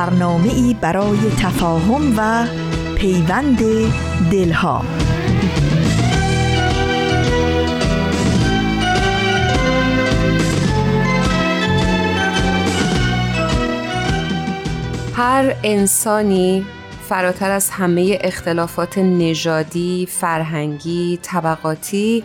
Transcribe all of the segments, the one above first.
برنامه ای برای تفاهم و پیوند دلها. هر انسانی فراتر از همه اختلافات نژادی، فرهنگی، طبقاتی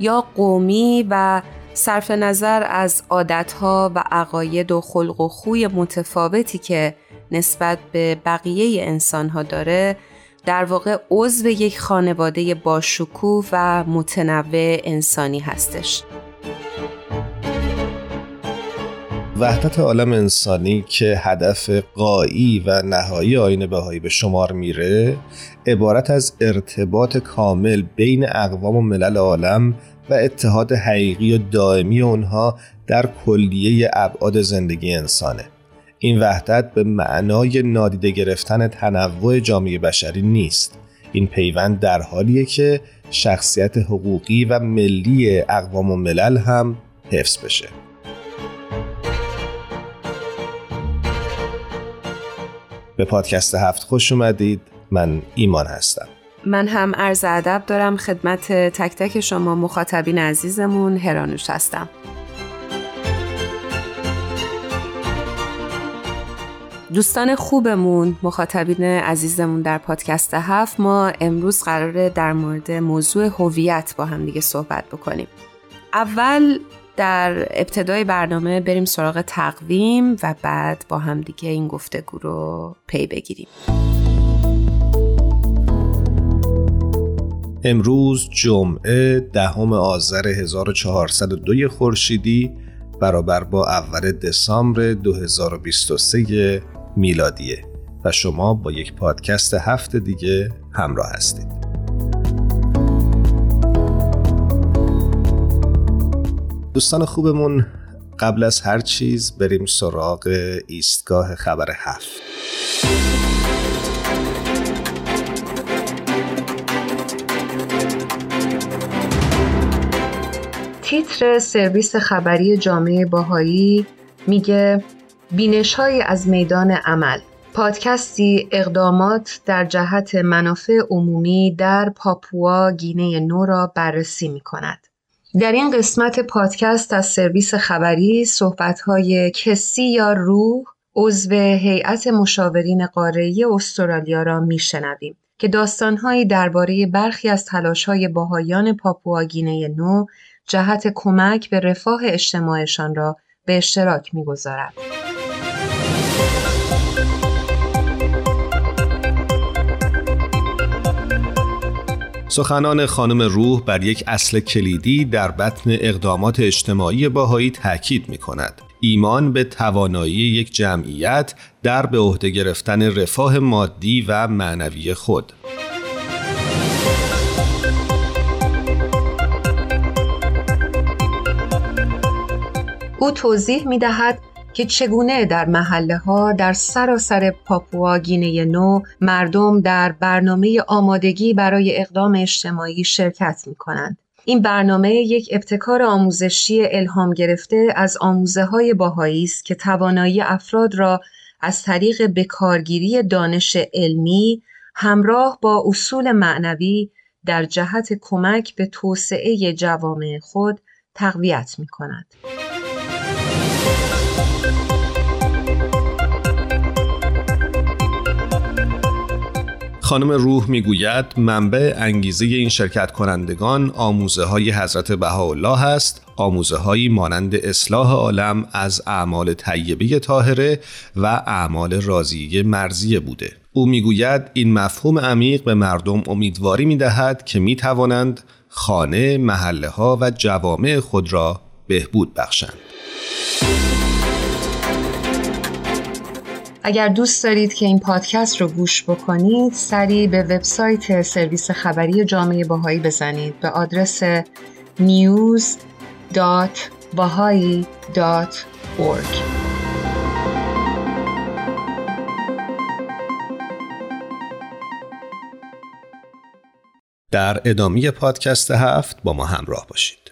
یا قومی و صرف نظر از عادتها و عقاید و خلق و خوی متفاوتی که نسبت به بقیه انسانها داره در واقع عضو یک خانواده باشکوه و متنوع انسانی هستش. وحدت عالم انسانی که هدف قایی و نهایی آین بهایی به شمار میره عبارت از ارتباط کامل بین اقوام و ملل عالم و اتحاد حقیقی و دائمی اونها در کلیه ابعاد زندگی انسانه این وحدت به معنای نادیده گرفتن تنوع جامعه بشری نیست. این پیوند در حالیه که شخصیت حقوقی و ملی اقوام و ملل هم حفظ بشه. به پادکست هفت خوش اومدید. من ایمان هستم. من هم عرض ادب دارم خدمت تک تک شما مخاطبین عزیزمون هرانوش هستم. دوستان خوبمون مخاطبین عزیزمون در پادکست هفت ما امروز قراره در مورد موضوع هویت با هم دیگه صحبت بکنیم. اول در ابتدای برنامه بریم سراغ تقویم و بعد با هم دیگه این گفتگو رو پی بگیریم. امروز جمعه دهم آذر 1402 خورشیدی برابر با اول دسامبر 2023 میلادیه و شما با یک پادکست هفته دیگه همراه هستید. دوستان خوبمون قبل از هر چیز بریم سراغ ایستگاه خبر هفت. تیتر سرویس خبری جامعه باهایی میگه بینش های از میدان عمل پادکستی اقدامات در جهت منافع عمومی در پاپوا گینه نو را بررسی می کند. در این قسمت پادکست از سرویس خبری های کسی یا روح عضو هیئت مشاورین قاره استرالیا را میشنویم که داستانهایی درباره برخی از تلاش‌های باهایان پاپواگینه نو جهت کمک به رفاه اجتماعشان را به اشتراک می‌گذارد. سخنان خانم روح بر یک اصل کلیدی در بطن اقدامات اجتماعی باهایی تاکید می کند. ایمان به توانایی یک جمعیت در به عهده گرفتن رفاه مادی و معنوی خود. او توضیح می دهد که چگونه در محله ها در سراسر پاپوا گینه نو مردم در برنامه آمادگی برای اقدام اجتماعی شرکت می کنند. این برنامه یک ابتکار آموزشی الهام گرفته از آموزه های باهایی است که توانایی افراد را از طریق بکارگیری دانش علمی همراه با اصول معنوی در جهت کمک به توسعه جوامع خود تقویت می کند. خانم روح می‌گوید منبع انگیزه این شرکت کنندگان آموزه های حضرت بهاءالله است آموزه هایی مانند اصلاح عالم از اعمال طیبه طاهره و اعمال راضیه مرزیه بوده او می‌گوید این مفهوم عمیق به مردم امیدواری می‌دهد که می توانند خانه، محله ها و جوامع خود را بهبود بخشند. اگر دوست دارید که این پادکست رو گوش بکنید سریع به وبسایت سرویس خبری جامعه باهایی بزنید به آدرس news.bahai.org در ادامه پادکست هفت با ما همراه باشید.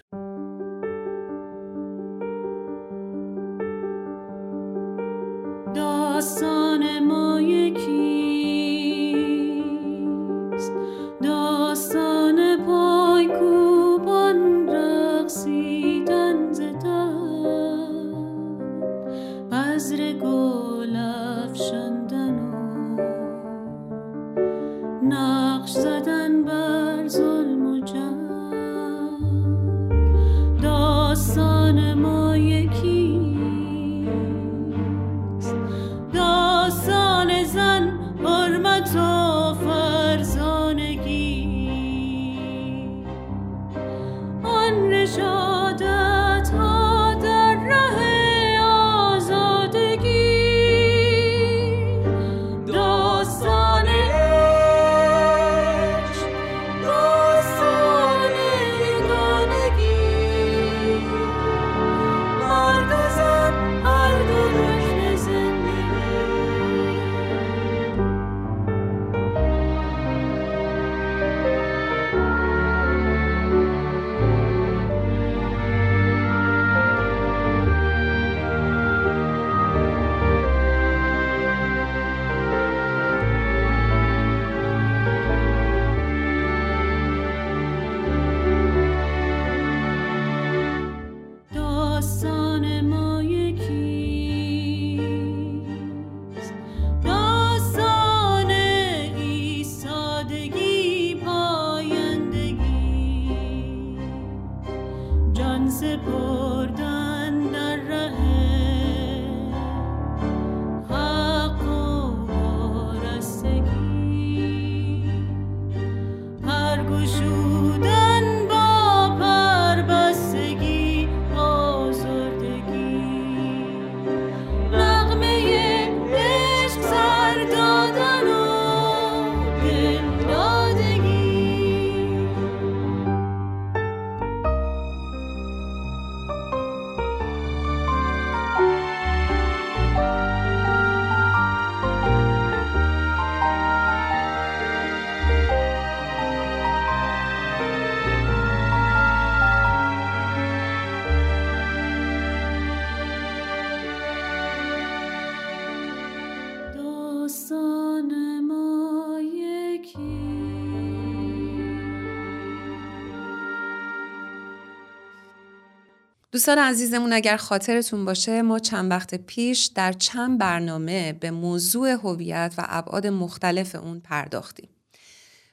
دوستان عزیزمون اگر خاطرتون باشه ما چند وقت پیش در چند برنامه به موضوع هویت و ابعاد مختلف اون پرداختیم.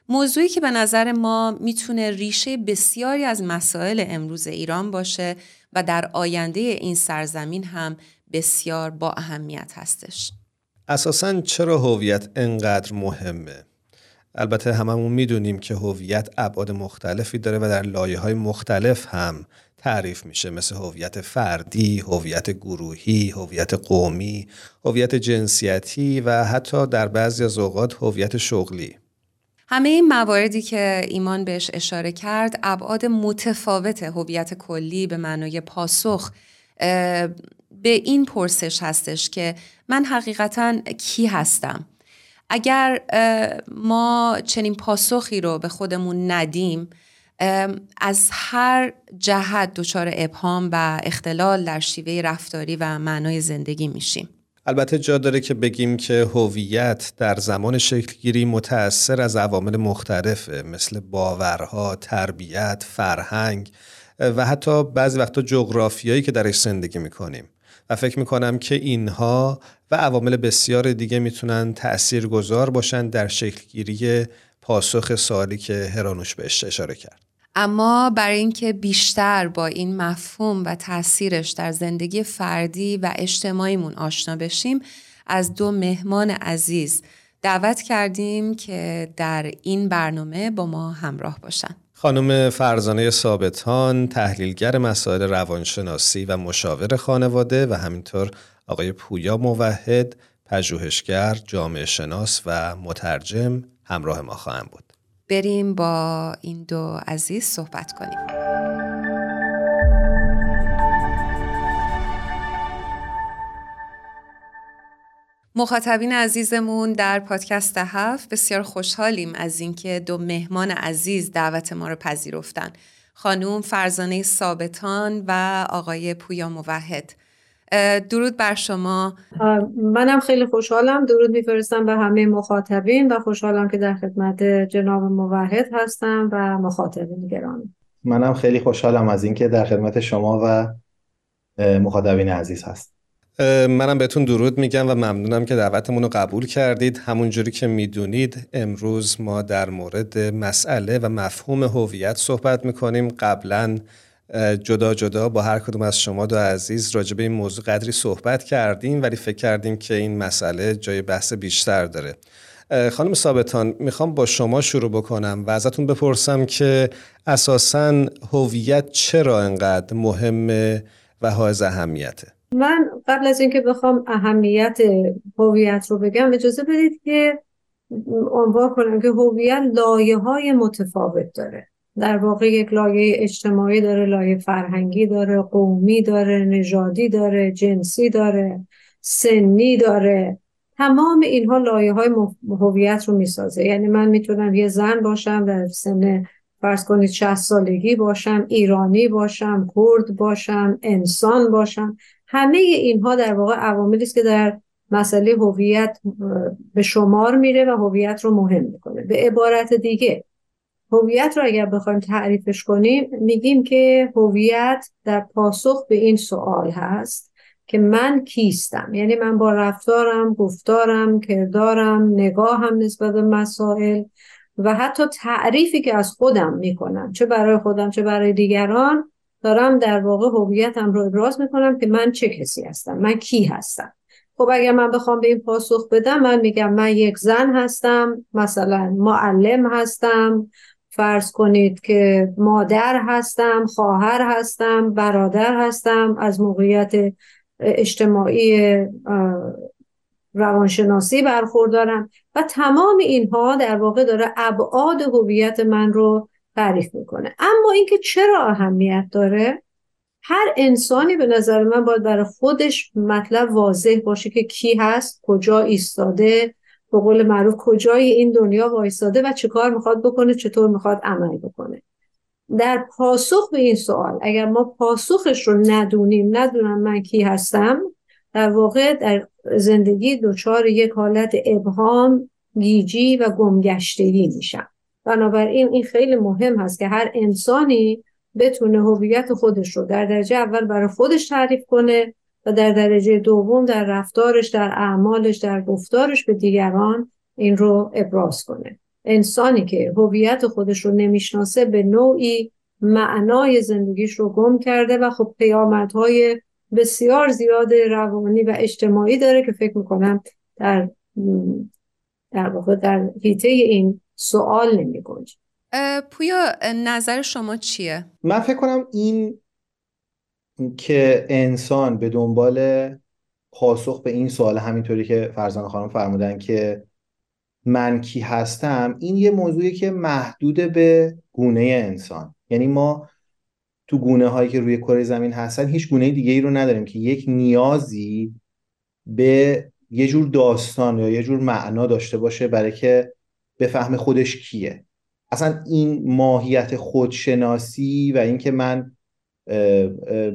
موضوعی که به نظر ما می‌تونه ریشه بسیاری از مسائل امروز ایران باشه و در آینده این سرزمین هم بسیار با اهمیت هستش. اساسا چرا هویت انقدر مهمه؟ البته هممون می‌دونیم که هویت ابعاد مختلفی داره و در لایه های مختلف هم تعریف میشه مثل هویت فردی، هویت گروهی، هویت قومی، هویت جنسیتی و حتی در بعضی از اوقات هویت شغلی. همه این مواردی که ایمان بهش اشاره کرد ابعاد متفاوت هویت کلی به معنای پاسخ به این پرسش هستش که من حقیقتا کی هستم اگر ما چنین پاسخی رو به خودمون ندیم از هر جهت دچار ابهام و اختلال در شیوه رفتاری و معنای زندگی میشیم البته جا داره که بگیم که هویت در زمان شکلگیری متأثر از عوامل مختلفه مثل باورها، تربیت، فرهنگ و حتی بعضی وقتا جغرافیایی که درش زندگی می‌کنیم و فکر می‌کنم که اینها و عوامل بسیار دیگه می‌تونن تأثیر گذار باشن در شکلگیری پاسخ سوالی که هرانوش بهش اشاره کرد. اما برای اینکه بیشتر با این مفهوم و تاثیرش در زندگی فردی و اجتماعیمون آشنا بشیم از دو مهمان عزیز دعوت کردیم که در این برنامه با ما همراه باشن خانم فرزانه ثابتان تحلیلگر مسائل روانشناسی و مشاور خانواده و همینطور آقای پویا موحد پژوهشگر، جامعه شناس و مترجم همراه ما خواهم بود. بریم با این دو عزیز صحبت کنیم. مخاطبین عزیزمون در پادکست هفت بسیار خوشحالیم از اینکه دو مهمان عزیز دعوت ما رو پذیرفتن خانوم فرزانه ثابتان و آقای پویا موحد درود بر شما. منم خیلی خوشحالم. درود میفرستم به همه مخاطبین و خوشحالم که در خدمت جناب موحد هستم و مخاطبین گرامی. منم خیلی خوشحالم از اینکه در خدمت شما و مخاطبین عزیز هست. منم بهتون درود میگم و ممنونم که دعوتمون رو قبول کردید. همونجوری که می‌دونید امروز ما در مورد مسئله و مفهوم هویت صحبت می‌کنیم. قبلا جدا جدا با هر کدوم از شما دو عزیز راجع به این موضوع قدری صحبت کردیم ولی فکر کردیم که این مسئله جای بحث بیشتر داره. خانم ثابتان می‌خوام با شما شروع بکنم و ازتون بپرسم که اساسا هویت چرا انقدر مهمه و حائز اهمیته؟ من قبل از اینکه بخوام اهمیت هویت رو بگم اجازه بدید که عنوان کنم که هویت لایه های متفاوت داره. در واقع یک لایه اجتماعی داره لایه فرهنگی داره قومی داره نژادی داره جنسی داره سنی داره. تمام اینها لایه های هویت رو می‌سازه. یعنی من می‌تونم یه زن باشم در سن فرض کنید 60 سالگی باشم ایرانی باشم کرد باشم انسان باشم. همه اینها در واقع عواملی است که در مسئله هویت به شمار میره و هویت رو مهم می‌کنه. به عبارت دیگه هویت رو اگر بخوایم تعریفش کنیم میگیم که هویت در پاسخ به این سوال هست که من کیستم؟ یعنی من با رفتارم گفتارم کردارم نگاهم نسبت به مسائل و حتی تعریفی که از خودم می‌کنم چه برای خودم چه برای دیگران دارم در واقع هویتم رو ابراز می‌کنم که من چه کسی هستم من کی هستم. خب اگر من بخوام به این پاسخ بدم من میگم من یک زن هستم مثلا معلم هستم فرض کنید که مادر هستم خواهر هستم برادر هستم از موقعیت اجتماعی روانشناسی برخوردارم و تمام اینها در واقع داره ابعاد هویت من رو تعریف می‌کنه. اما اینکه چرا اهمیت داره؟ هر انسانی به نظر من باید برای خودش مطلب واضح باشه که کی هست کجا ایستاده به قول معروف کجای این دنیا وایستاده و چه کار می‌خواد بکنه چطور می‌خواد عمل بکنه. در پاسخ به این سوال اگر ما پاسخش رو ندونیم ندونم من کی هستم در واقع در زندگی دچار یک حالت ابهام گیجی و گمگشتگی میشم. بنابراین این خیلی مهم هست که هر انسانی بتونه هویت خودش رو در درجه اول برای خودش تعریف کنه و در درجه دوم در رفتارش در اعمالش در گفتارش به دیگران این رو ابراز کنه انسانی که هویت خودش رو نمی‌شناسه به نوعی معنای زندگیش رو گم کرده و خب پیامدهای بسیار زیاد روانی و اجتماعی داره که فکر می‌کنم در در واقع در حیطه این سوال نمی پویا نظر شما چیه؟ من فکر کنم این که انسان به دنبال پاسخ به این سوال همینطوری که فرزان خانم فرمودن که من کی هستم این یه موضوعی که محدود به گونه انسان. یعنی ما تو گونه هایی که روی کره زمین هستن هیچ گونه دیگه ای رو نداریم که یک نیازی به یه جور داستان یا یه جور معنا داشته باشه برای که بفهم خودش کیه. اصلا این ماهیت خودشناسی و اینکه من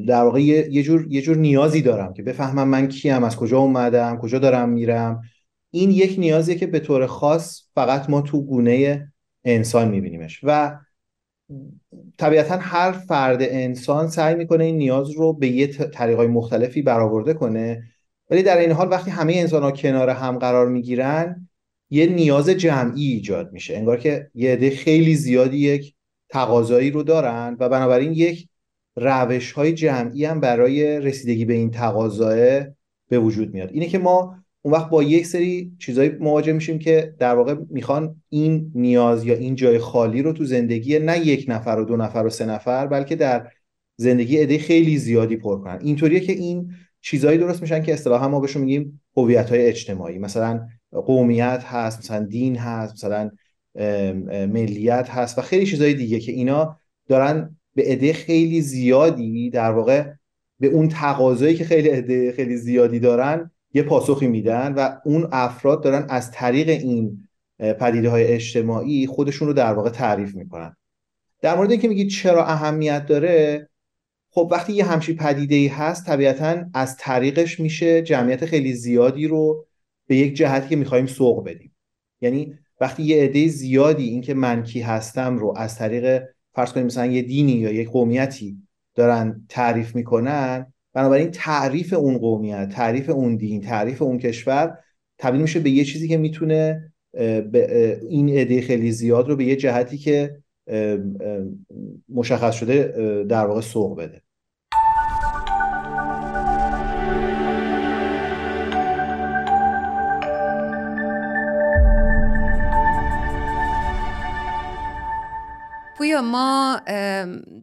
در واقع یه جور یه جور نیازی دارم که بفهمم من کیم از کجا اومدم کجا دارم میرم. این یک نیازیه که به طور خاص فقط ما تو گونه انسان میبینیمش. و طبیعتا هر فرد انسان سعی می‌کنه این نیاز رو به یه طریقای مختلفی برآورده کنه. ولی در این حال وقتی همه انسان ها کنار هم قرار می‌گیرن یه نیاز جمعی ایجاد میشه. انگار که یه عده خیلی زیادی یک تقاضایی رو دارن و بنابراین یک روش های جمعی هم برای رسیدگی به این تقاضای به وجود میاد. اینه که ما اون وقت با یک سری چیزایی مواجه میشیم که در واقع می‌خوان این نیاز یا این جای خالی رو تو زندگی نه یک نفر و دو نفر و سه نفر بلکه در زندگی عده خیلی زیادی پر کنن. اینطوریه که این چیزایی درست میشن که اصطلاحا ما بهشون میگیم هویت های اجتماعی. مثلا قومیت هست مثلا دین هست مثلا ملیت هست و خیلی چیزهای دیگه که اینا دارن به عده خیلی زیادی در واقع به اون تقاضایی که خیلی عده خیلی زیادی دارن یه پاسخی میدن و اون افراد دارن از طریق این پدیده های اجتماعی خودشون رو در واقع تعریف می‌کنن. در مورد اینکه میگید چرا اهمیت داره خب وقتی یه همچی پدیده ای هست طبیعتا از طریقش میشه جمعیت خیلی زیادی رو به یک جهتی که می‌خوایم سوق بدیم. یعنی وقتی یه عده زیادی اینکه من کی هستم رو از طریق فرض کنیم مثلا یه دینی یا یک قومیتی دارن تعریف می‌کنن بنابراین تعریف اون قومیت تعریف اون دین تعریف اون کشور تبدیل میشه به یه چیزی که می‌تونه این عده خیلی زیاد رو به یه جهتی که مشخص شده در واقع سوق بده. پویا ما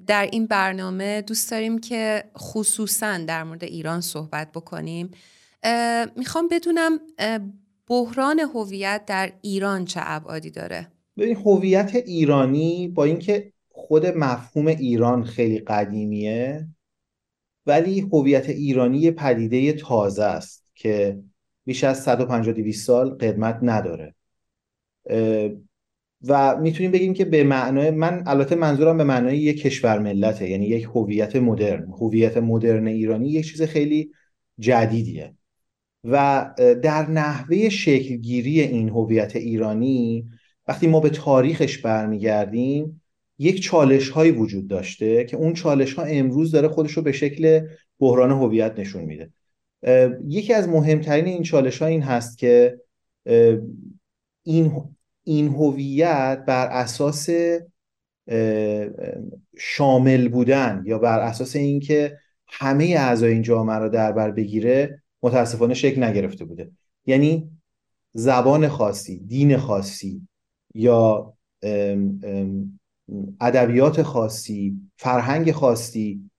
در این برنامه دوست داریم که خصوصا در مورد ایران صحبت بکنیم. می‌خوام بدونم بحران هویت در ایران چه ابعادی داره؟ ببین هویت ایرانی با اینکه خود مفهوم ایران خیلی قدیمیه ولی هویت ایرانی یه پدیده تازه است که بیش از 150 سال قدمت نداره. و می‌تونیم بگیم که به معنای من البته منظورم به معنای یک کشور ملته یعنی یک هویت مدرن. هویت مدرن ایرانی یک چیز خیلی جدیدیه. و در نحوه شکلگیری این هویت ایرانی وقتی ما به تاریخش برمیگردیم یک چالش هایی وجود داشته که اون چالش ها امروز داره خودش رو به شکل بحران هویت نشون میده. یکی از مهمترین این چالش ها این هست که این این هویت بر اساس شامل بودن یا بر اساس اینکه همه اعضای این جامعه رو در بر بگیره متاسفانه شکل نگرفته بوده. یعنی زبان خاصی دین خاصی یا ادبیات خاصی فرهنگ خاصی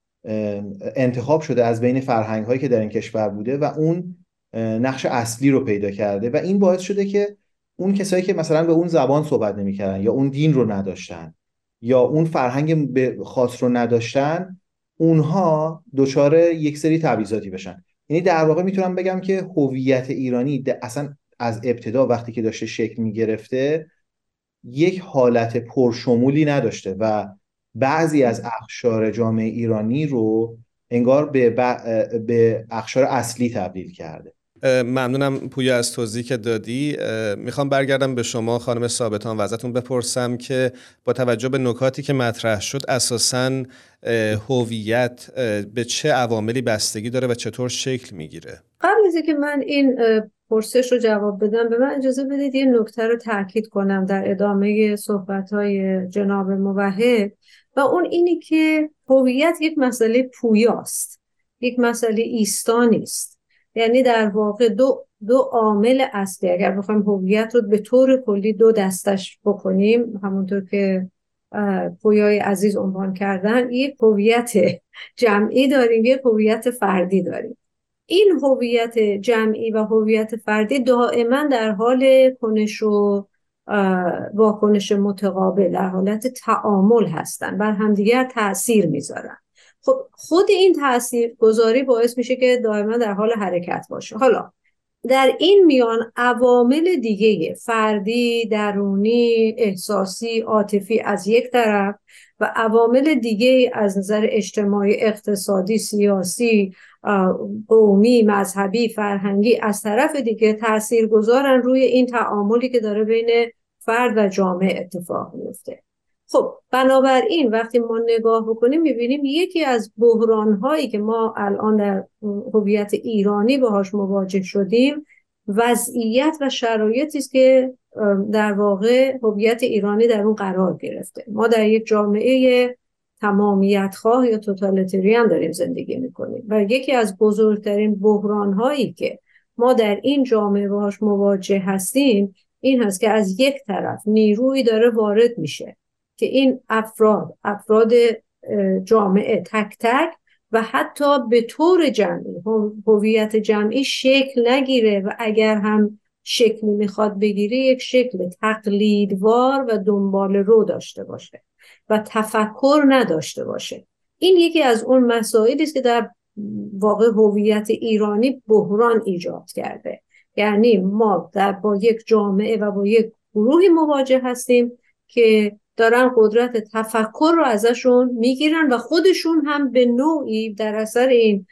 انتخاب شده از بین فرهنگ هایی که در این کشور بوده و اون نقش اصلی رو پیدا کرده و این باعث شده که اون کسایی که مثلا به اون زبان صحبت نمی‌کردن یا اون دین رو نداشتن یا اون فرهنگ خاص رو نداشتن اونها دچار یک سری تبعیضاتی بشن. یعنی در واقع می‌تونم بگم که هویت ایرانی اصلا از ابتدا وقتی که داشته شکل می‌گرفته یک حالت پرشمولی نداشته و بعضی از اخشار جامعه ایرانی رو انگار به, به اخشار اصلی تبدیل کرده. ممنونم پویا از توضیح که دادی. می‌خوام برگردم به شما خانم ثابتان و ازتون بپرسم که با توجه به نکاتی که مطرح شد اساسا هویت به چه عواملی بستگی داره و چطور شکل می‌گیره؟ قبل از که من این پرسش رو جواب بدم به من اجازه بدید یه نکته رو تاکید کنم در ادامه صحبت های جناب موحد. و اون اینی که هویت یک مسئله پویاست یک مسئله ایستانی است یعنی در واقع دو دو عامل اصلی اگر بخوایم هویت رو به طور کلی دو دستش بکنیم همونطور که پویای عزیز عنوان کردن یک هویت جمعی داریم یک هویت فردی داریم. این هویت جمعی و هویت فردی دائما در حال کنش و واکنش متقابل در حالت تعامل هستن بر همدیگر تاثیر می‌ذارن. خب خود این تاثیر گذاری باعث میشه که دائما در حال حرکت باشه حالا در این میان عوامل دیگه فردی، درونی، احساسی، عاطفی از یک طرف و عوامل دیگه از نظر اجتماعی، اقتصادی، سیاسی، قومی، مذهبی، فرهنگی از طرف دیگه تأثیر گذارن روی این تعاملی که داره بین فرد و جامعه اتفاق میفته. خب بنابراین وقتی ما نگاه بکنیم می‌بینیم یکی از بحران هایی که ما الان در هویت ایرانی باهاش مواجه شدیم وضعیت و شرایطی است که در واقع هویت ایرانی در اون قرار گرفته. ما در یک جامعه تمامیت خواه یا توتالیتریان داریم زندگی می‌کنیم و یکی از بزرگترین بحران هایی که ما در این جامعه باهاش مواجه هستیم این هست که از یک طرف نیروی داره وارد میشه. که این افراد افراد جامعه تک تک و حتی به طور جمعی هویت جمعی شکل نگیره و اگر هم شکلی می‌خواد بگیره یک شکل تقلیدوار و دنبال رو داشته باشه و تفکر نداشته باشه. این یکی از اون مسائلی است که در واقع هویت ایرانی بحران ایجاد کرده. یعنی ما در با یک جامعه و با یک گروهی مواجه هستیم که دارن قدرت تفکر رو ازشون می‌گیرن و خودشون هم به نوعی در اثر این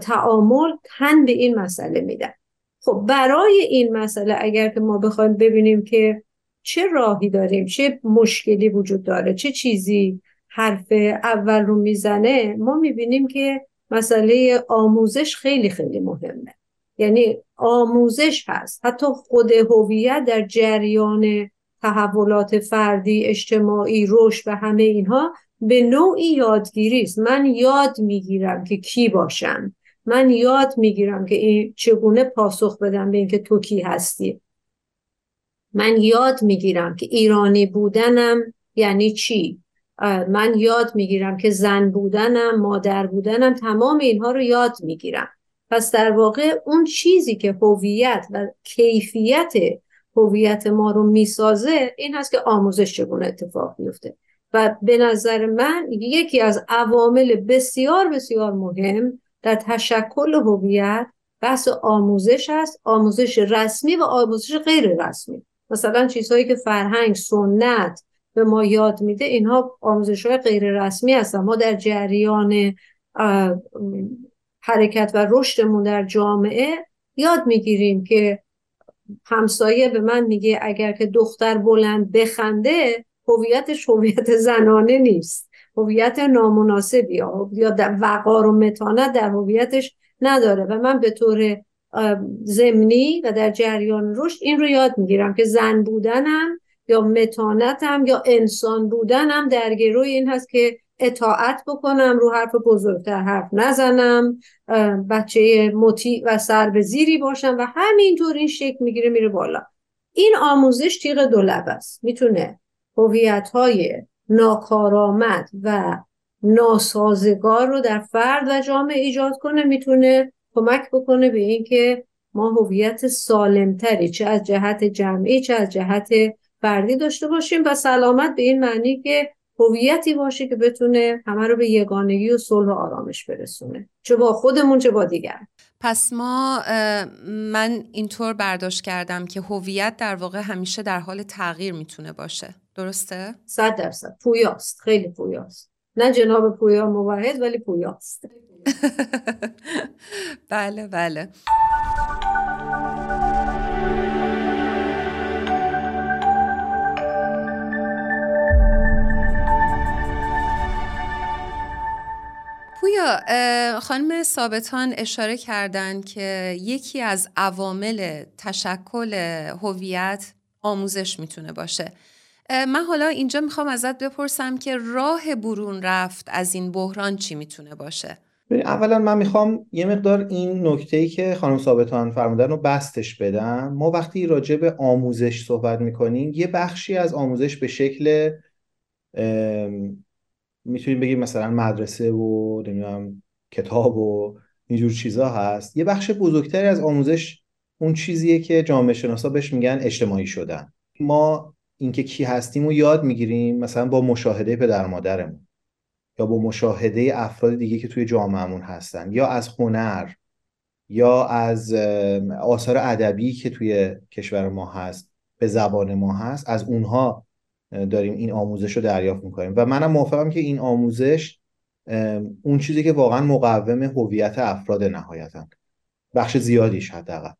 تعامل تن به این مسئله میدن. خب برای این مسئله اگر که ما بخوایم ببینیم که چه راهی داریم چه مشکلی وجود داره چه چیزی حرف اول رو می‌زنه ما می‌بینیم که مسئله آموزش خیلی خیلی مهمه. یعنی آموزش هست. حتی خود هویت در جریان تحولات فردی اجتماعی رشد و همه اینها به نوعی یادگیری است. من یاد می‌گیرم که کی باشم. من یاد می‌گیرم که این چگونه پاسخ بدم به اینکه تو کی هستی. من یاد می‌گیرم که ایرانی بودنم یعنی چی؟ من یاد می‌گیرم که زن بودنم مادر بودنم تمام اینها رو یاد می‌گیرم. پس در واقع اون چیزی که هویت و کیفیت هویت ما رو می‌سازه این هست که آموزش چگونه اتفاق میفته و به نظر من یکی از عوامل بسیار بسیار مهم در تشکل هویت بحث آموزش است آموزش رسمی و آموزش غیر رسمی. مثلا چیزهایی که فرهنگ سنت به ما یاد میده اینها آموزش های غیر رسمی هستن. ما در جریان حرکت و رشدمون در جامعه یاد می‌گیریم که همسایه به من میگه اگر که دختر بلند بخنده هویتش هویت زنانه نیست. هویت نامناسبی یا وقار و متانت در هویتش نداره. و من به طور زمینی و در جریان رشد این رو یاد می‌گیرم که زن بودنم یا متانتم یا انسان بودنم در گروه این هست که اطاعت بکنم رو حرف بزرگتر حرف نزنم بچه مطیع و سر به زیری باشم و همینطور این شکل می‌گیره میره بالا. این آموزش تیغ دولب است. می‌تونه هویت های ناکارآمد و ناسازگار رو در فرد و جامعه ایجاد کنه. می‌تونه کمک بکنه به اینکه ما هویت سالمتری چه از جهت جمعی چه از جهت فردی داشته باشیم و سلامت به این معنی که هویتی باشه که بتونه همه رو به یگانگی و صلح و آرامش برسونه. چه با خودمون چه با دیگر پس ما من اینطور برداشت کردم که هویت در واقع همیشه در حال تغییر می‌تونه باشه. درسته؟ صد درصد. پویاست. خیلی پویاست. نه جناب پویا موحد ولی پویاست. بله بله. پویا خانم ثابتان اشاره کردند که یکی از عوامل تشکل هویت آموزش می‌تونه باشه. من حالا اینجا می‌خوام ازت بپرسم که راه برون رفت از این بحران چی می‌تونه باشه؟ اولا من می‌خوام یه مقدار این نکته ای که خانم ثابتان فرمودن رو بستش بدم. ما وقتی راجع به آموزش صحبت می‌کنیم یه بخشی از آموزش به شکل می‌تونیم بگیم مثلا مدرسه و نمی‌دونم کتاب و اینجور چیزا هست. یه بخش بزرگتری از آموزش اون چیزیه که جامعه شناسا بهش میگن اجتماعی شدن. ما اینکه کی هستیم و یاد می‌گیریم مثلا با مشاهده پدر مادرمون یا با مشاهده افراد دیگه که توی جامعهمون هستن یا از هنر یا از آثار ادبی که توی کشور ما هست به زبان ما هست از اونها داریم این آموزش رو دریافت می‌کنیم. و منم موافقم که این آموزش اون چیزی که واقعا مقوم هویت افراد نهایتا. بخش زیادیش حداقل.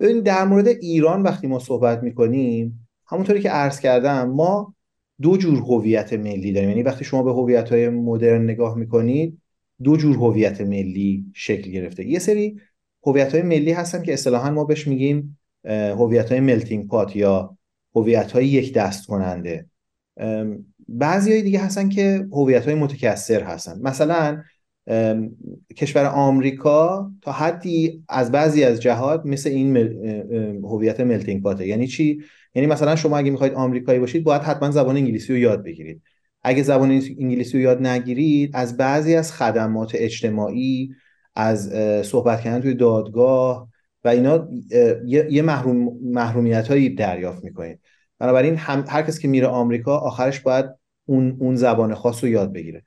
ببین در مورد ایران وقتی ما صحبت می‌کنیم همونطوری که عرض کردم ما دو جور هویت ملی داریم. یعنی وقتی شما به هویت های مدرن نگاه می‌کنید دو جور هویت ملی شکل گرفته. یه سری هویت های ملی هستن که اصطلاحا ما بهش میگیم هویت های ملتینگ پات یا هویت های یک دست کننده بعضی های دیگه هستن که هویت های متکثر هستن. مثلا کشور آمریکا تا حدی از بعضی از جهات مثل این هویت ملتینگ پاته یعنی چی؟ یعنی مثلا شما اگه می‌خواید آمریکایی باشید باید حتما زبان انگلیسی رو یاد بگیرید. اگه زبان انگلیسی رو یاد نگیرید از بعضی از خدمات اجتماعی از صحبت کردن توی دادگاه و اینا یه محروم محرومیت هایی دریافت می‌کنید بنابراین هر کسی که میره آمریکا آخرش باید اون اون زبان خاص رو یاد بگیره.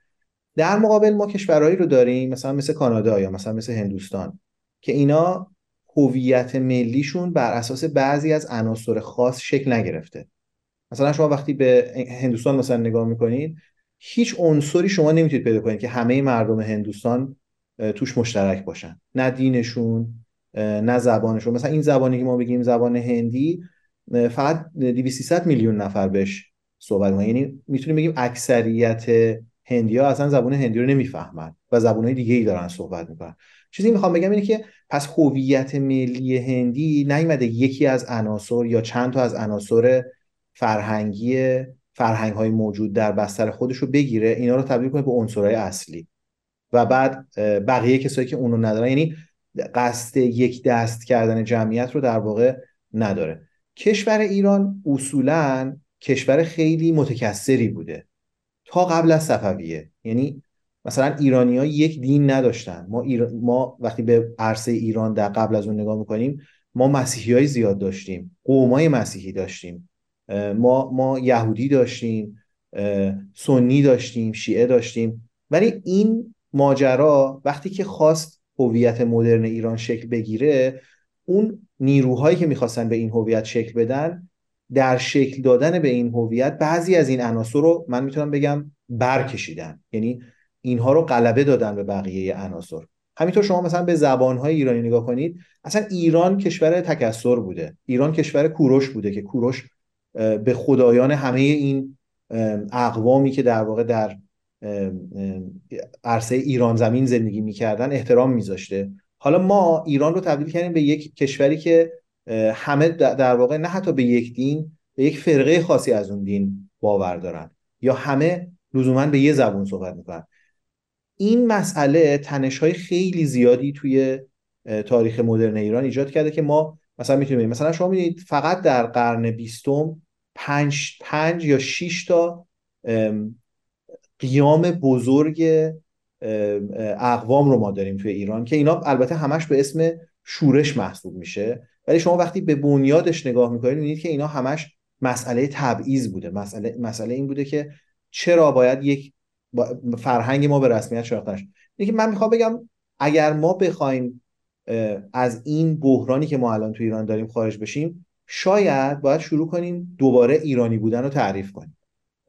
در مقابل ما کشورهایی رو داریم مثلا مثل کانادا یا مثلا مثل هندوستان که اینا هویت ملیشون بر اساس بعضی از عناصر خاص شکل نگرفته. مثلا شما وقتی به هندوستان مثلا نگاه می‌کنید هیچ عنصری شما نمی‌تونید پیدا کنید که همه مردم هندوستان توش مشترک باشن. نه دینشون نه زبانشون مثلا این زبانی که ما بگیم زبان هندی فقط 200 میلیون نفر بهش صحبت می‌کنن. یعنی می‌تونیم بگیم اکثریت هندی ها اصلا زبان هندی رو نمی‌فهمن و زبان های دیگه ای دارن صحبت می‌کنن. چیزی می‌خوام بگم اینه که پس هویت ملی هندی نیومده یکی از عناصر یا چند تا از عناصر فرهنگی فرهنگ های موجود در بستر خودش رو بگیره. اینا رو تبدیل کنه به عنصرهای اصلی. و بعد بقیه کسایی که اونو ندارن. یعنی قصد یک دست کردن جمعیت رو در واقع نداره. کشور ایران اصولا کشور خیلی متکثری بوده. تا قبل از صفویه. یعنی مثلا ایرانی ها یک دین نداشتن. ما, ما وقتی به عرصه ایران در قبل از اون نگاه می‌کنیم ما مسیحی های زیاد داشتیم. قوم های مسیحی داشتیم. ما, ما یهودی داشتیم. سنی داشتیم. شیعه داشتیم. ولی این ماجرا وقتی که خواست هویت مدرن ایران شکل بگیره اون نیروهایی که می‌خواستن به این هویت شکل بدن در شکل دادن به این هویت بعضی از این عناصر رو من می‌تونم بگم برکشیدن. یعنی اینها رو غلبه دادن به بقیه عناصر. همینطور شما مثلا به زبانهای ایرانی نگاه کنید اصلا ایران کشور تکسر بوده. ایران کشور کوروش بوده که کوروش به خدایان همه این اقوامی که در واقع در عرصه ایران زمین زندگی می‌کردن احترام میذاشته. حالا ما ایران رو تبدیل کردیم به یک کشوری که همه در واقع نه حتی به یک دین به یک فرقه خاصی از اون دین باور دارن یا همه لزوما به یه زبون صحبت می‌کنن. این مسئله تنش های خیلی زیادی توی تاریخ مدرن ایران ایجاد کرده که ما مثلا می‌تونیم مثلا شما می‌دید فقط در قرن بیستم پنج, پنج یا شش تا قیام بزرگ اقوام رو ما داریم توی ایران که اینا البته همش به اسم شورش محسوب میشه. ولی شما وقتی به بنیادش نگاه می‌کنید می‌بینید که اینا همش مسئله تبعیض بوده. مسئله مسئله این بوده که چرا باید یک فرهنگ ما به رسمیت شناخته اینکه من می‌خوام بگم اگر ما بخوایم از این بحرانی که ما الان تو ایران داریم خارج بشیم شاید باید شروع کنیم دوباره ایرانی بودن رو تعریف کنیم.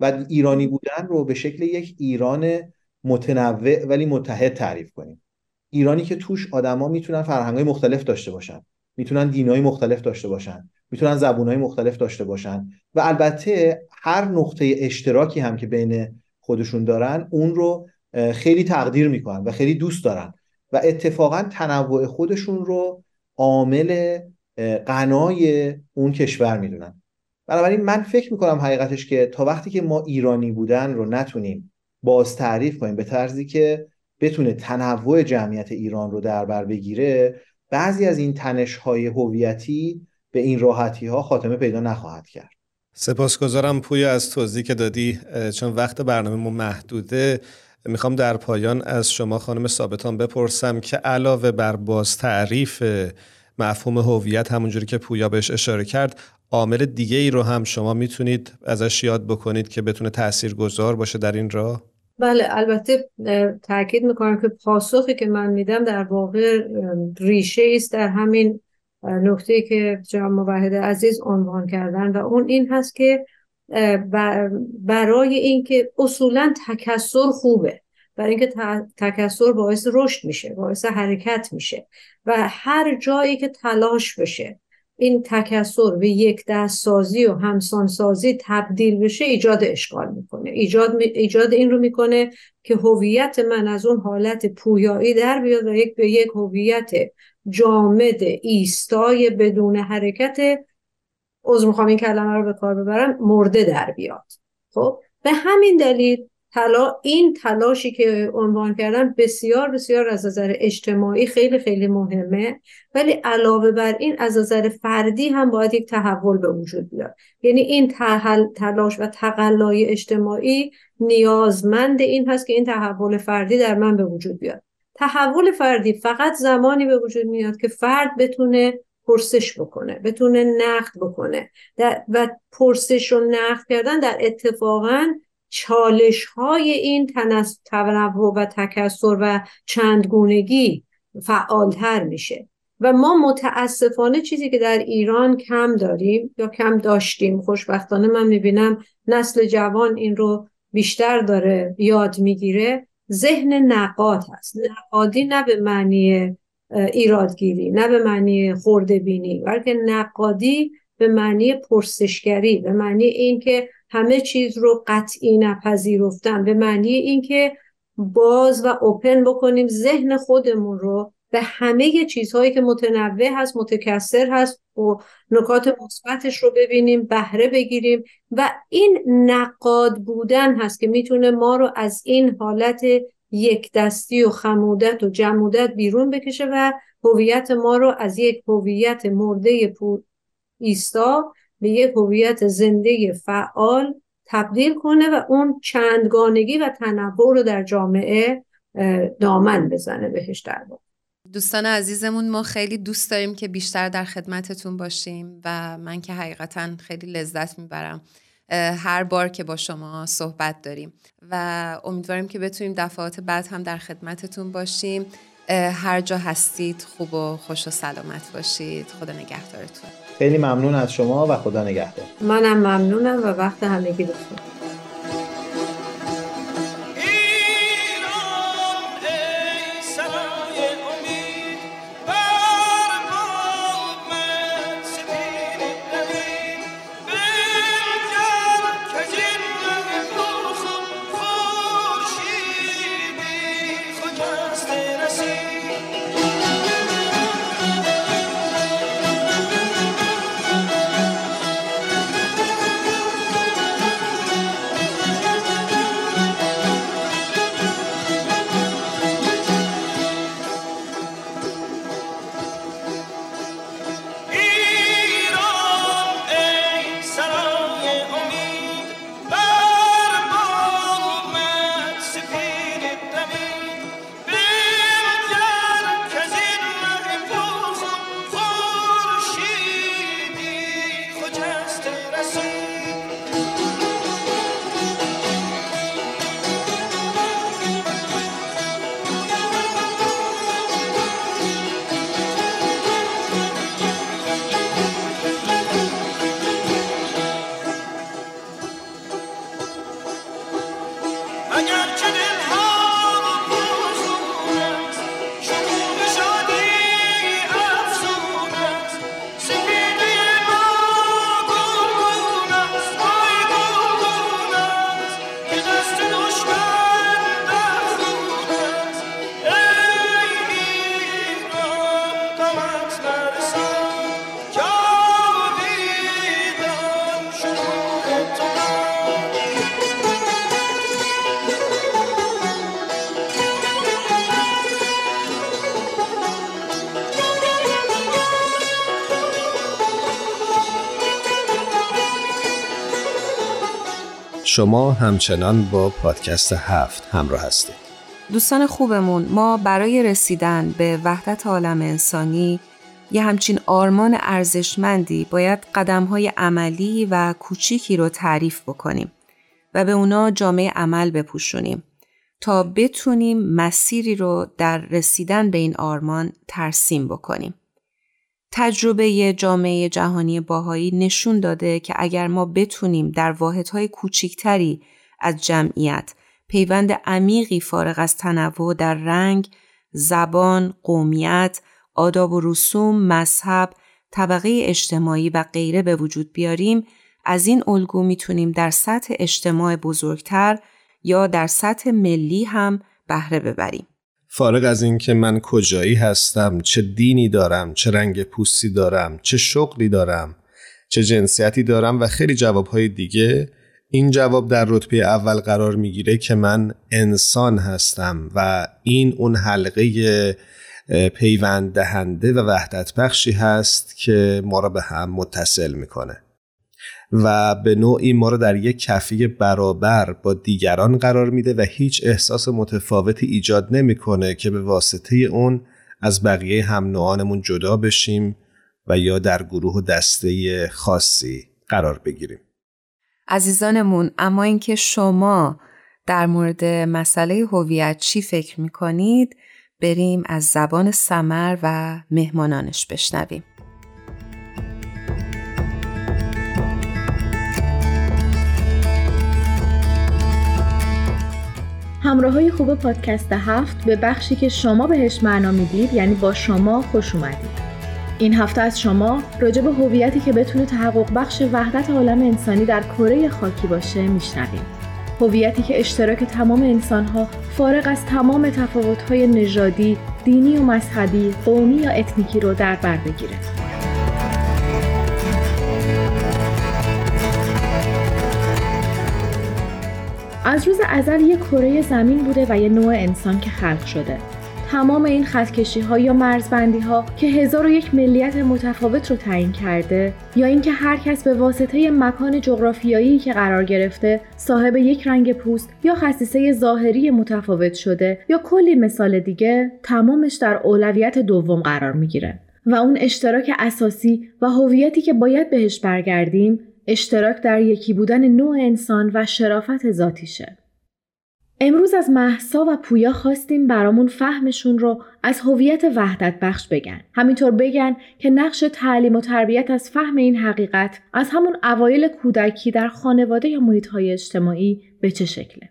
و ایرانی بودن رو به شکل یک ایران متنوع ولی متحد تعریف کنیم. ایرانی که توش آدما می‌تونن فرهنگ‌های مختلف داشته باشن. می‌تونن دینای مختلف داشته باشن. می‌تونن زبونهای مختلف داشته باشن. و البته هر نقطه اشتراکی هم که بین خودشون دارن اون رو خیلی تقدیر می‌کنن و خیلی دوست دارن. و اتفاقا تنوع خودشون رو عامل غنای اون کشور می‌دونن. بنابراین من فکر می‌کنم حقیقتش که تا وقتی که ما ایرانی بودن رو نتونیم باز تعریف کنیم به طرزی که بتونه تنوع جمعیت ایران رو در بر بگیره بعضی از این تنش های هویتی به این راحتی ها خاتمه پیدا نخواهد کرد. سپاسگزارم پویا از توضیح که دادی. چون وقت برنامه ما محدوده می‌خوام در پایان از شما خانم ثابتان بپرسم که علاوه بر باز تعریف مفهوم هویت همونجوری که پویا بهش اشاره کرد عامل دیگه ای رو هم شما می‌تونید ازش یاد بکنید که بتونه تأثیر گذار باشه در این راه؟ بله البته تاکید می‌کنم که پاسخی که من میدم در واقع ریشه است در همین نکته که جناب موحد عزیز عنوان کردن و اون این هست که برای اینکه اصولا تکسر خوبه برای اینکه تکسر باعث رشد میشه باعث حرکت میشه و هر جایی که تلاش بشه این تکسر به یک دست سازی و همسان سازی تبدیل بشه ایجاد اشکال می‌کنه. ایجاد, ایجاد این رو می‌کنه که هویت من از اون حالت پویایی در بیاد و یک به یک هویت جامد ایستای بدون حرکت عذر می‌خوام این کلمه رو به کار ببرم مرده در بیاد. خب؟ به همین دلیل تلا این تلاشی که عنوان کردن بسیار بسیار از نظر اجتماعی خیلی خیلی مهمه. ولی علاوه بر این از نظر فردی هم باید یک تحول به وجود بیاد. یعنی این تلاش و تقلای اجتماعی نیازمند این هست که این تحول فردی در من به وجود بیاد. تحول فردی فقط زمانی به وجود میاد که فرد بتونه پرسش بکنه بتونه نقد بکنه. و پرسش و نقد کردن در اتفاقا چالش های این تنوع و تکسر و چندگونگی فعالتر میشه. و ما متاسفانه چیزی که در ایران کم داریم یا کم داشتیم خوشبختانه من می‌بینم نسل جوان این رو بیشتر داره یاد می‌گیره ذهن نقاد هست. نقادی نه به معنی ایرادگیری نه به معنی خورده بینی بلکه نقادی به معنی پرسشگری به معنی اینکه همه چیز رو قطعی نپذیرفتن. به معنی اینکه باز و اوپن بکنیم ذهن خودمون رو به همه چیزهایی که متنوع هست متکثر هست و نکات مثبتش رو ببینیم بهره بگیریم و این نقاد بودن هست که می‌تونه ما رو از این حالت یک دستی و خمودت و جمودت بیرون بکشه و هویت ما رو از یک هویت مرده ایستا به یک هویت زنده فعال تبدیل کنه و اون چندگانگی و تنوع رو در جامعه دامن بزنه بهش در دوستان عزیزمون ما خیلی دوست داریم که بیشتر در خدمتتون باشیم و من که حقیقتا خیلی لذت می‌برم هر بار که با شما صحبت داریم. و امیدواریم که بتونیم دفعات بعد هم در خدمتتون باشیم. هر جا هستید خوب و خوش و سلامت باشید. خدا نگهدارتون. خیلی ممنون از شما و خدا نگهدار. منم ممنونم و وقت همگی بخیر شما همچنان با پادکست هفت همراه هستید دوستان خوبمون ما برای رسیدن به وحدت عالم انسانی یه همچین آرمان ارزشمندی باید قدم های عملی و کوچیکی رو تعریف بکنیم و به اونا جامعه عمل بپوشونیم تا بتونیم مسیری رو در رسیدن به این آرمان ترسیم بکنیم. تجربه جامعه جهانی باهایی نشون داده که اگر ما بتونیم در واحدهای کوچیکتری از جمعیت پیوند عمیقی فارغ از تنوع در رنگ، زبان، قومیت، آداب و رسوم، مذهب، طبقه اجتماعی و غیره به وجود بیاریم از این الگو می‌تونیم در سطح اجتماع بزرگتر یا در سطح ملی هم بهره ببریم. فارغ از اینکه من کجایی هستم چه دینی دارم چه رنگ پوستی دارم چه شغلی دارم چه جنسیتی دارم و خیلی جوابهای دیگه این جواب در رتبه اول قرار می‌گیره که من انسان هستم و این اون حلقه پیوند دهنده و وحدت بخشی هست که ما را به هم متصل می‌کنه. و به نوعی ما را در یک کفی برابر با دیگران قرار میده و هیچ احساس متفاوتی ایجاد نمی‌کنه که به واسطه اون از بقیه هم نوعانمون جدا بشیم و یا در گروه و دسته خاصی قرار بگیریم. عزیزانمون اما اینکه شما در مورد مسئله هویت چی فکر می‌کنید بریم از زبان سمر و مهمانانش بشنویم. همراه های خوب پادکست هفت به بخشی که شما بهش معنا می‌دید یعنی با شما خوش اومدید این هفته از شما راجع به هویتی که بتونه تحقق بخش وحدت عالم انسانی در کره خاکی باشه میشنویم هویتی که اشتراک تمام انسانها فارغ از تمام تفاوت‌های نژادی، دینی و مذهبی، قومی یا اتنیکی رو در بر بگیره. از روز ازل یک کره زمین بوده و یه نوع انسان که خلق شده. تمام این خطکشی ها یا مرزبندی ها که هزار و یک ملیت متفاوت رو تعیین کرده یا اینکه هر کس به واسطه مکان جغرافیایی که قرار گرفته صاحب یک رنگ پوست یا خصیصه ظاهری متفاوت شده یا کلی مثال دیگه تمامش در اولویت دوم قرار می‌گیره. و اون اشتراک اساسی و هویتی که باید بهش برگردیم اشتراک در یکی بودن نوع انسان و شرافت ذاتیشه. امروز از محسا و پویا خواستیم برامون فهمشون رو از هویت وحدت بخش بگن. همینطور بگن که نقش تعلیم و تربیت از فهم این حقیقت از همون اوایل کودکی در خانواده یا های اجتماعی به چه شکله.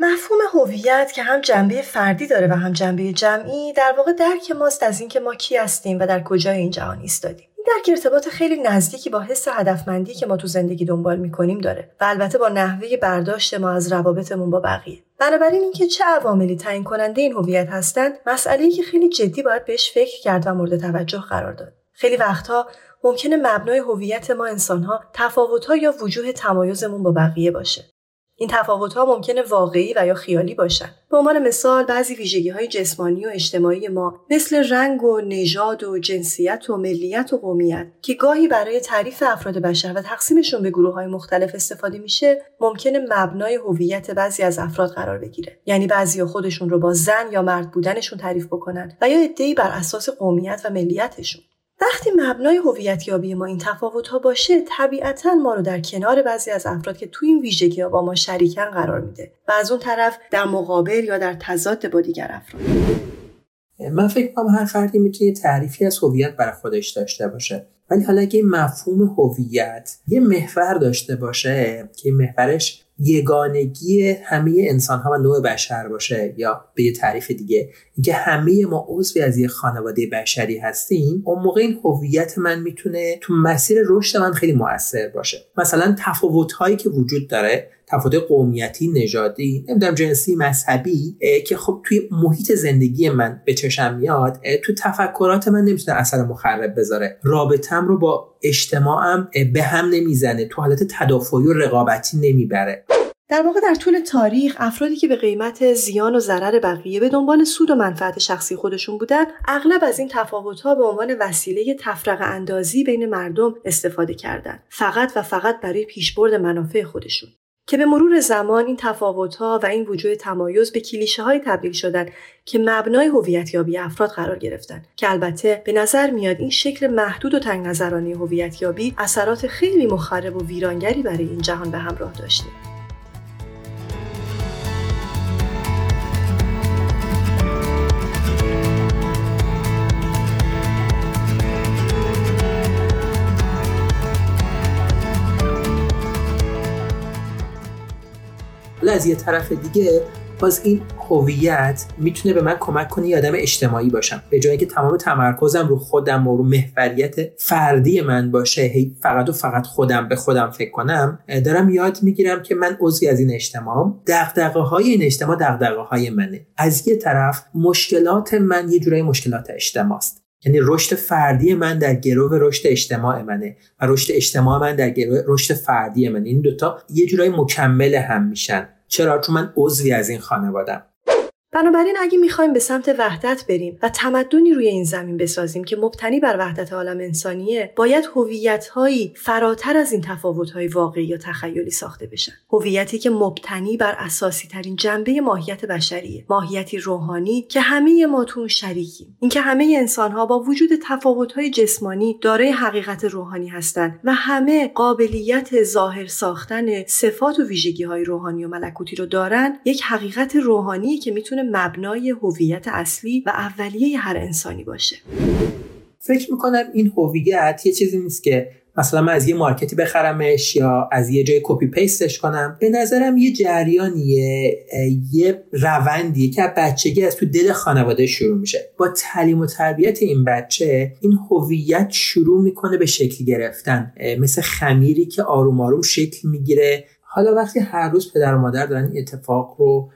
مفهوم هویت که هم جنبه فردی داره و هم جنبه جمعی در واقع درک ماست از اینکه ما کی هستیم و در کجای این جهان ایستادیم. درک ارتباط خیلی نزدیکی با حس هدفمندی که ما تو زندگی دنبال می‌کنیم داره و البته با نحوه برداشت ما از روابطمون با بقیه. بنابراین اینکه چه عواملی تعیین کننده این هویت هستند مسئله که خیلی جدی باید بهش فکر کرد و مورد توجه قرار داد. خیلی وقتها ممکنه مبنای هویت ما انسانها تفاوتها یا وجوه تمایزمون با بقیه باشه. این تفاوت ها ممکنه واقعی و یا خیالی باشن. به عنوان مثال بعضی ویژگی های جسمانی و اجتماعی ما مثل رنگ و نژاد و جنسیت و ملیت و قومیت که گاهی برای تعریف افراد بشر و تقسیمشون به گروه های مختلف استفاده میشه ممکنه مبنای هویت بعضی از افراد قرار بگیره یعنی بعضی خودشون رو با زن یا مرد بودنشون تعریف بکنن و یا ادعی بر اساس قومیت و ملیتشون وقتی مبنای هویتیابی ما این تفاوت ها باشه طبیعتا ما رو در کنار بعضی از افراد که تو این ویژگی ها با ما شریکن قرار میده و از اون طرف در مقابل یا در تضاد با دیگر افراد. من فکر کنم هر فردی می‌تونه تعریفی از هویت برای خودش داشته باشه. ولی حالا اگه مفهوم هویت یه محور داشته باشه که محورش یگانگی همه انسان ها و نوع بشر باشه یا به یه تعریف دیگه اینکه همه ما عضوی از یه خانواده بشری هستیم اون موقع این هویت من می‌تونه تو مسیر رشد من خیلی موثر باشه. مثلا تفاوت هایی که وجود داره تفاوت قومیتی نژادی نمی‌دونم جنسی مذهبی که خب توی محیط زندگی من به چشم میاد تو تفکرات من نمی‌تونه اثر مخرب بذاره. رابطم رو با اجتماعم به هم نمی‌زنه تو حالت تدافعی و رقابتی نمی‌بره. در واقع در طول تاریخ افرادی که به قیمت زیان و ضرر بقیه به دنبال سود و منفعت شخصی خودشون بودن اغلب از این تفاوتها به عنوان وسیله تفرق اندازی بین مردم استفاده کردند. فقط و فقط برای پیشبرد منافع خودشون. که به مرور زمان این تفاوتها و این وجود تمایز به کلیشه های تبدیل شدن که مبنای هویتیابی افراد قرار گرفتن. که البته به نظر میاد این شکل محدود و تنگ نظرانه هویتیابی اثرات خیلی مخرب و ویرانگری برای این جهان به همراه داشته. حالا از یه طرف دیگه باز این هویت می‌تونه به من کمک کنه یه آدم اجتماعی باشم. به جایی که تمام تمرکزم رو خودم و رو محوریت فردی من باشه هی فقط و فقط خودم به خودم فکر کنم دارم یاد می‌گیرم که من عضوی از این اجتماع دغدغه های این اجتماع دغدغه های منه. از یه طرف مشکلات من یه جورای مشکلات اجتماع است یعنی رشد فردی من در گرو رشد اجتماع منه و رشد اجتماع من در گرو رشد فردی منه. این دوتا یه جورایی مکمل هم میشن. چرا؟ چون من عضوی از این خانوادم. بنابراین اگه می‌خوایم به سمت وحدت بریم و تمدنی روی این زمین بسازیم که مبتنی بر وحدت عالم انسانیه باید هویت‌هایی فراتر از این تفاوت‌های واقعی یا تخیلی ساخته بشن. هویتی که مبتنی بر اساسی ترین جنبه ماهیت بشریه ماهیتی روحانی که همه ما تو شریکیم. اینکه همه انسانها با وجود تفاوت‌های جسمانی دارای حقیقت روحانی هستند و همه قابلیت ظاهر ساختن صفات و ویژگی‌های روحانی و ملکوتی رو دارن یک حقیقت روحانی که می‌تونه مبنای هویت اصلی و اولیه هر انسانی باشه. فکر می‌کنم این هویت یه چیزی نیست که مثلا من از یه مارکتی بخرمش یا از یه جای کپی پیستش کنم. به نظرم یه جریانیه یه روندیه که بچگی از تو دل خانواده شروع میشه. با تعلیم و تربیت این بچه این هویت شروع می‌کنه به شکل گرفتن. مثل خمیری که آروم آروم شکل می‌گیره. حالا وقتی هر روز پدر و مادر دارن این اتفاق رو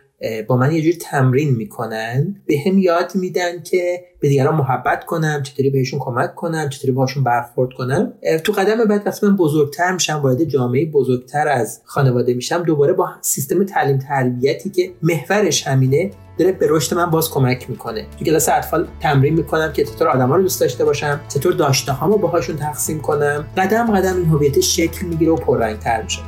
با من یه جوری تمرین می‌کنن. به هم یاد میدن که به دیگران محبت کنم چطوری بهشون کمک کنم چطوری باشون برخورد کنم. تو قدم بعد وقتی من بزرگتر میشم وارد جامعه بزرگتر از خانواده میشم دوباره با سیستم تعلیم تربیتی که محورش همینه داره به رشد من باز کمک می‌کنه. تو کلاس اطفال تمرین می‌کنم که چطور آدما رو دوست داشته باشم چطور داشته هامو باهاشون تقسیم کنم. قدم قدم این هویت شکل می‌گیره و پررنگتر میشه.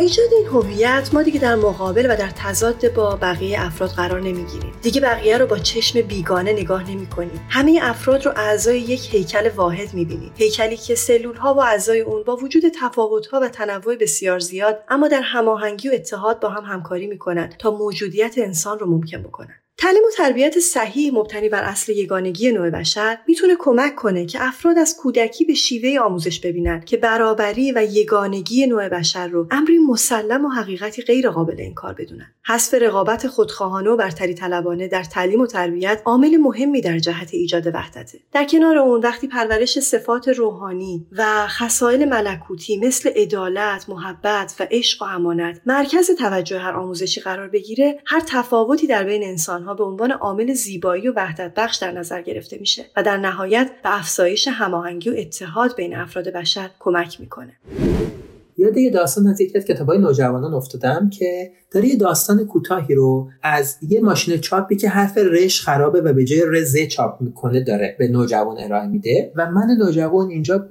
ایجاد این هویت ما دیگه در مقابل و در تضاد با بقیه افراد قرار نمی‌گیریم. دیگه بقیه رو با چشم بیگانه نگاه نمی کنیم همه افراد رو اعضای یک هیکل واحد می‌بینیم. هیکلی که سلول ها و اعضای اون با وجود تفاوت ها و تنوع بسیار زیاد اما در هماهنگی و اتحاد با هم همکاری می‌کنند تا موجودیت انسان رو ممکن بکنن تعلیم و تربیت صحیح مبتنی بر اصل یگانگی نوع بشر می‌تونه کمک کنه که افراد از کودکی به شیوه آموزش ببینن که برابری و یگانگی نوع بشر رو امری مسلم و حقیقتی غیر قابل انکار بدونن. حذف رقابت خودخواهانه و برتری طلبانه در تعلیم و تربیت عامل مهمی در جهت ایجاد وحدته. در کنار اون وقتی پرورش صفات روحانی و خصایل ملکوتی مثل عدالت، محبت و عشق و امانت مرکز توجه هر آموزشی قرار بگیره، هر تفاوتی در بین به عنوان عامل زیبایی و وحدت بخش در نظر گرفته میشه و در نهایت به افزایش هماهنگی و اتحاد بین افراد بشر کمک می‌کنه. یاد یه داستان از یکی از کتابای نوجوانان افتادم که داره یه داستان کوتاهی رو از یه ماشین چاپی که حرف رش خرابه و به جای رز چاپ می‌کنه داره به نوجوان ارائه میده و من نوجوان اینجا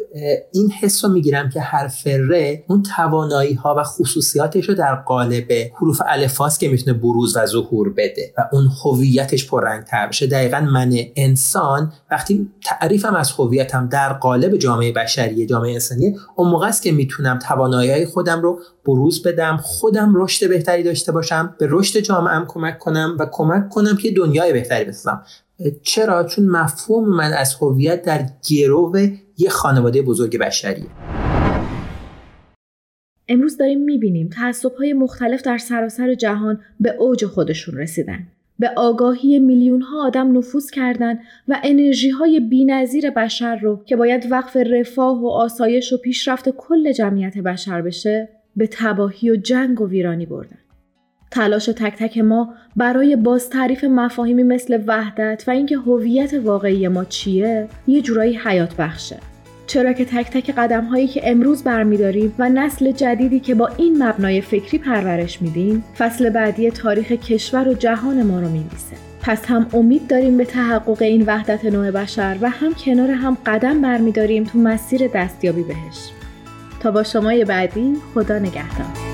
این حس رو می‌گیرم که حرف ر اون توانایی ها و خصوصیاتش رو در قالب حروف الفاس که می‌تونه بروز و ظهور بده و اون هویتش پررنگ تر بشه. دقیقا من انسان وقتی تعریفم از هویتم در قالب جامعه بشری جامعه انسانی اون موقع است که می‌تونم توانایی خودم رو بروز بدم خودم رشد بهتری داشته باشم به رشد جامعه کمک کنم و کمک کنم که دنیای بهتری بسازم. چرا؟ چون مفهوم من از هویت در گرو یه خانواده بزرگ بشری امروز داریم می‌بینیم تعصب های مختلف در سراسر جهان به اوج خودشون رسیدن. به آگاهی میلیون ها آدم نفوذ کردند و انرژی های بینظیر بشر رو که باید وقف رفاه و آسایش و پیشرفت کل جمعیت بشر بشه به تباهی و جنگ و ویرانی بردن. تلاش تک تک ما برای باز تعریف مفاهیمی مثل وحدت و اینکه هویت واقعی ما چیه یه جورایی حیات بخشه. چرا که تک تک قدم هایی که امروز برمیداریم و نسل جدیدی که با این مبنای فکری پرورش میدیم فصل بعدی تاریخ کشور و جهان ما رو میمیسه. پس هم امید داریم به تحقق این وحدت نوع بشر و هم کنار هم قدم برمیداریم تو مسیر دستیابی بهش. تا با شمای بعدی خدا نگهدار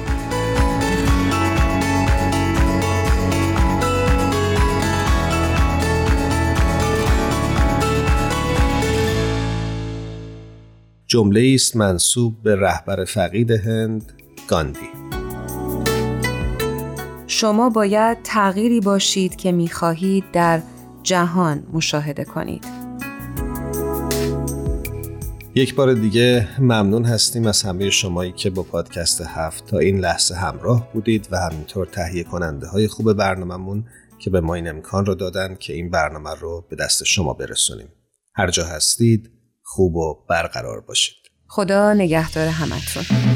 جمله است منصوب به رهبر فقید هند گاندی شما باید تغییری باشید که می‌خواهید در جهان مشاهده کنید یک بار دیگه ممنون هستیم از همه شمایی که با پادکست هفت تا این لحظه همراه بودید و همینطور تهیه کننده های خوب برنامهمون که به ما این امکان رو دادن که این برنامه رو به دست شما برسونیم. هر جا هستید خوب و برقرار باشید. خدا نگهدار همتون.